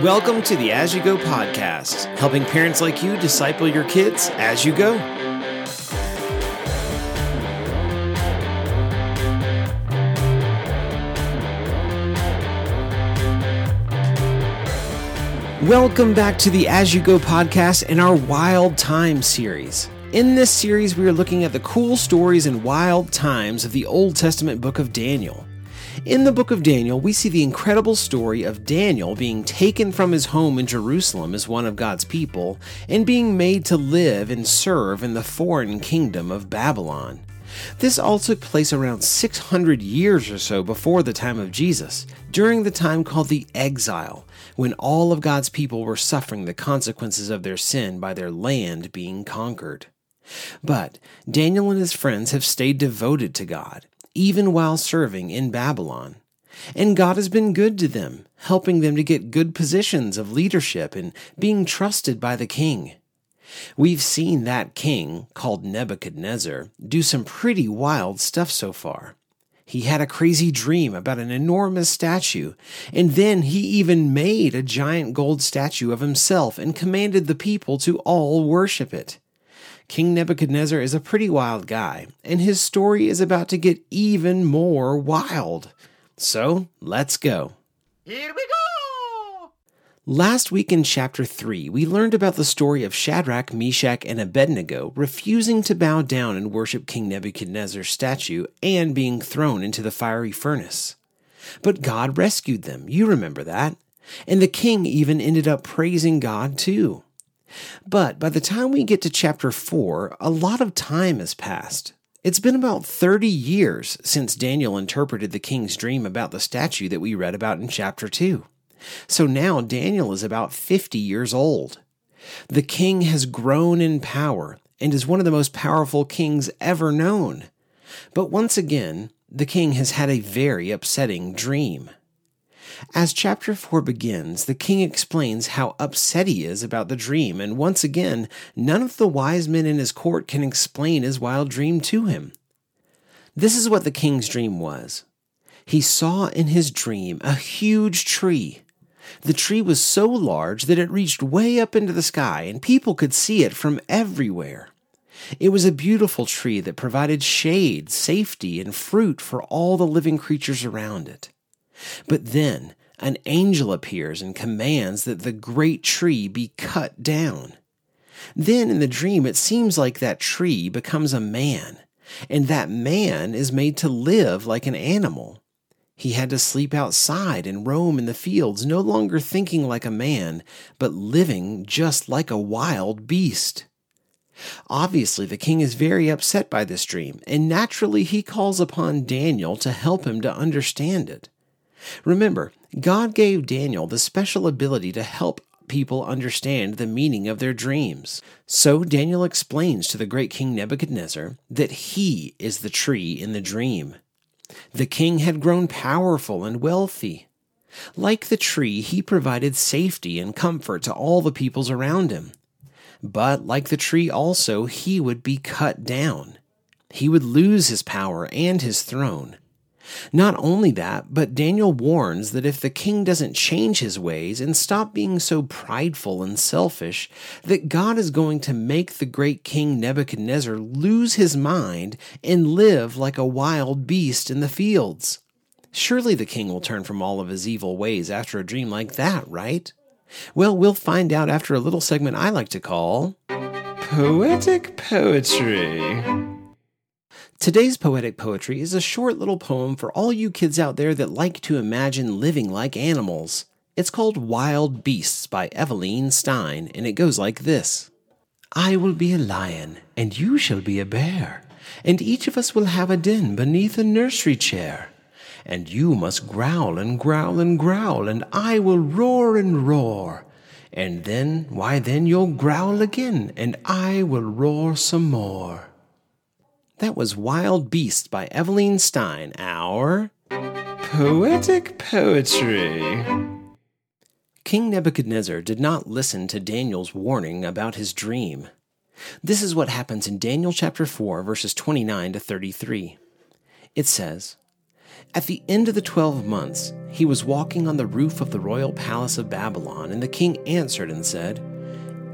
Welcome to the As You Go podcast, helping parents like you disciple your kids as you go. Welcome back to the As You Go podcast and our Wild Times series. In this series, we are looking at the cool stories and wild times of the Old Testament book of Daniel. In the book of Daniel, we see the incredible story of Daniel being taken from his home in Jerusalem as one of God's people and being made to live and serve in the foreign kingdom of Babylon. This all took place around 600 years or so before the time of Jesus, during the time called the exile, when all of God's people were suffering the consequences of their sin by their land being conquered. But Daniel and his friends have stayed devoted to God even while serving in Babylon. And God has been good to them, helping them to get good positions of leadership and being trusted by the king. We've seen that king, called Nebuchadnezzar, do some pretty wild stuff so far. He had a crazy dream about an enormous statue, and then he even made a giant gold statue of himself and commanded the people to all worship it. King Nebuchadnezzar is a pretty wild guy, and his story is about to get even more wild. So let's go. Here we go! Last week in chapter 3, we learned about the story of Shadrach, Meshach, and Abednego refusing to bow down and worship King Nebuchadnezzar's statue and being thrown into the fiery furnace. But God rescued them, you remember that. And the king even ended up praising God too. But by the time we get to chapter 4, a lot of time has passed. It's been about 30 years since Daniel interpreted the king's dream about the statue that we read about in chapter 2. So now Daniel is about 50 years old. The king has grown in power and is one of the most powerful kings ever known. But once again, the king has had a very upsetting dream. As chapter 4 begins, the king explains how upset he is about the dream, and once again, none of the wise men in his court can explain his wild dream to him. This is what the king's dream was. He saw in his dream a huge tree. The tree was so large that it reached way up into the sky, and people could see it from everywhere. It was a beautiful tree that provided shade, safety, and fruit for all the living creatures around it. But then an angel appears and commands that the great tree be cut down. Then in the dream, it seems like that tree becomes a man, and that man is made to live like an animal. He had to sleep outside and roam in the fields, no longer thinking like a man, but living just like a wild beast. Obviously, the king is very upset by this dream, and naturally he calls upon Daniel to help him to understand it. Remember, God gave Daniel the special ability to help people understand the meaning of their dreams. So Daniel explains to the great king Nebuchadnezzar that he is the tree in the dream. The king had grown powerful and wealthy. Like the tree, he provided safety and comfort to all the peoples around him. But like the tree also, he would be cut down. He would lose his power and his throne. Not only that, but Daniel warns that if the king doesn't change his ways and stop being so prideful and selfish, that God is going to make the great king Nebuchadnezzar lose his mind and live like a wild beast in the fields. Surely the king will turn from all of his evil ways after a dream like that, right? Well, we'll find out after a little segment I like to call Poetic Poetry. Today's poetic poetry is a short little poem for all you kids out there that like to imagine living like animals. It's called Wild Beasts by Evaleen Stein, and it goes like this I will be a lion, and you shall be a bear, and each of us will have a den beneath a nursery chair. And you must growl and growl and growl, and I will roar and roar. And then, why, then you'll growl again, and I will roar some more. That was Wild Beast by Evaleen Stein, our Poetic Poetry. King Nebuchadnezzar did not listen to Daniel's warning about his dream. This is what happens in Daniel chapter 4, verses 29 to 33. It says, At the end of the twelve months, he was walking on the roof of the royal palace of Babylon, and the king answered and said,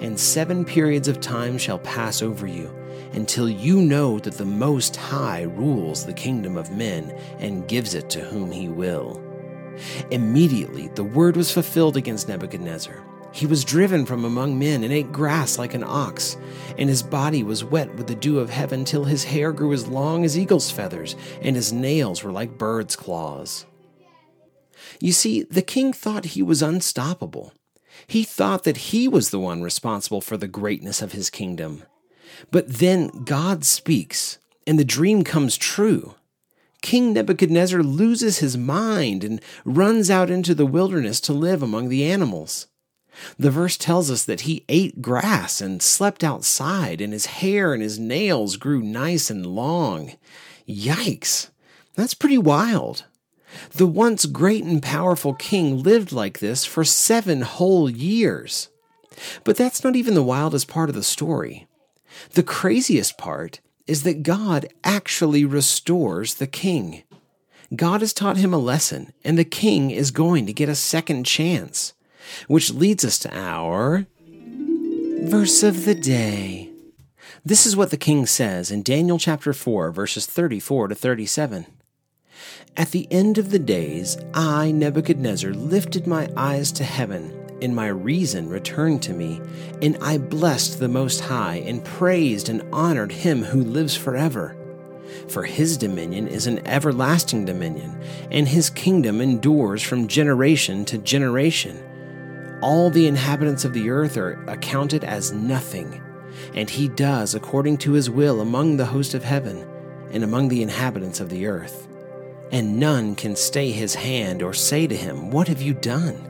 And seven periods of time shall pass over you, until you know that the Most High rules the kingdom of men and gives it to whom he will. Immediately the word was fulfilled against Nebuchadnezzar. He was driven from among men and ate grass like an ox, and his body was wet with the dew of heaven till his hair grew as long as eagle's feathers, and his nails were like bird's claws. You see, the king thought he was unstoppable. He thought that he was the one responsible for the greatness of his kingdom. But then God speaks, and the dream comes true. King Nebuchadnezzar loses his mind and runs out into the wilderness to live among the animals. The verse tells us that he ate grass and slept outside, and his hair and his nails grew nice and long. Yikes! That's pretty wild. The once great and powerful king lived like this for seven whole years. But that's not even the wildest part of the story. The craziest part is that God actually restores the king. God has taught him a lesson, and the king is going to get a second chance which leads us to our verse of the day. This is what the king says in Daniel chapter 4, verses 34 to 37. At the end of the days, I, Nebuchadnezzar, lifted my eyes to heaven, and my reason returned to me, and I blessed the Most High, and praised and honored him who lives forever. For his dominion is an everlasting dominion, and his kingdom endures from generation to generation all the inhabitants of the earth are accounted as nothing, and he does according to his will among the host of heaven and among the inhabitants of the earth. And none can stay his hand or say to him, What have you done?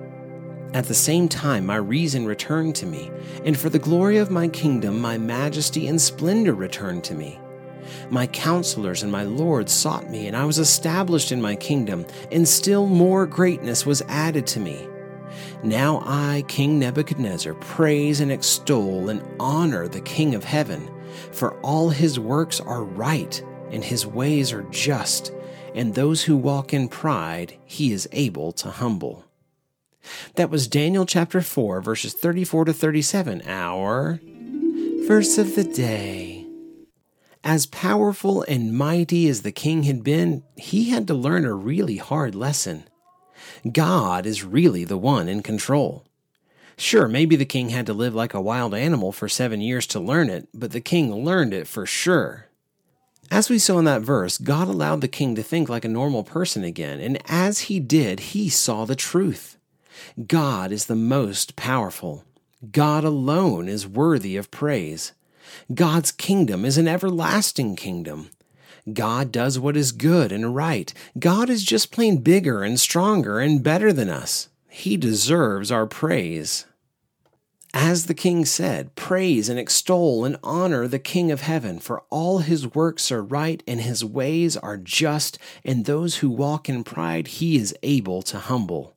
At the same time, my reason returned to me, and for the glory of my kingdom, my majesty and splendor returned to me. My counselors and my lords sought me, and I was established in my kingdom, and still more greatness was added to me. Now I, King Nebuchadnezzar, praise and extol and honor the King of heaven, for all his works are right and his ways are just, and those who walk in pride he is able to humble. That was Daniel chapter 4, verses 34 to 37, our verse of the day. As powerful and mighty as the king had been, he had to learn a really hard lesson. God is really the one in control. Sure, maybe the king had to live like a wild animal for seven years to learn it, but the king learned it for sure. As we saw in that verse, God allowed the king to think like a normal person again, and as he did, he saw the truth. God is the most powerful. God alone is worthy of praise. God's kingdom is an everlasting kingdom. God does what is good and right. God is just plain bigger and stronger and better than us. He deserves our praise. As the king said, praise and extol and honor the King of heaven, for all his works are right and his ways are just, and those who walk in pride he is able to humble.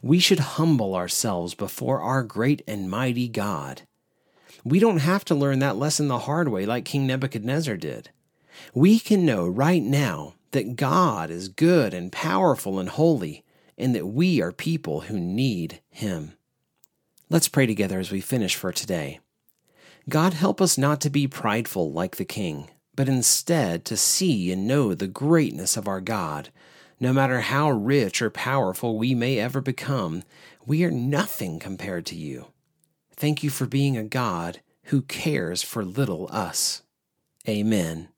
We should humble ourselves before our great and mighty God. We don't have to learn that lesson the hard way like King Nebuchadnezzar did we can know right now that God is good and powerful and holy, and that we are people who need Him. Let's pray together as we finish for today. God, help us not to be prideful like the king, but instead to see and know the greatness of our God. No matter how rich or powerful we may ever become, we are nothing compared to you. Thank you for being a God who cares for little us. Amen.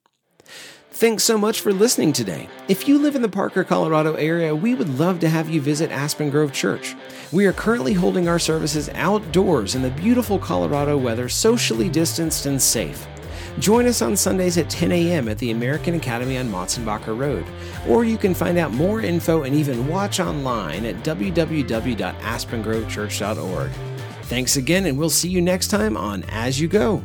Thanks so much for listening today. If you live in the Parker, Colorado area, we would love to have you visit Aspen Grove Church. We are currently holding our services outdoors in the beautiful Colorado weather, socially distanced and safe. Join us on Sundays at 10 a.m. at the American Academy on Motsenbocker Road, or you can find out more info and even watch online at www.aspengrovechurch.org. Thanks again, and we'll see you next time on As You Go.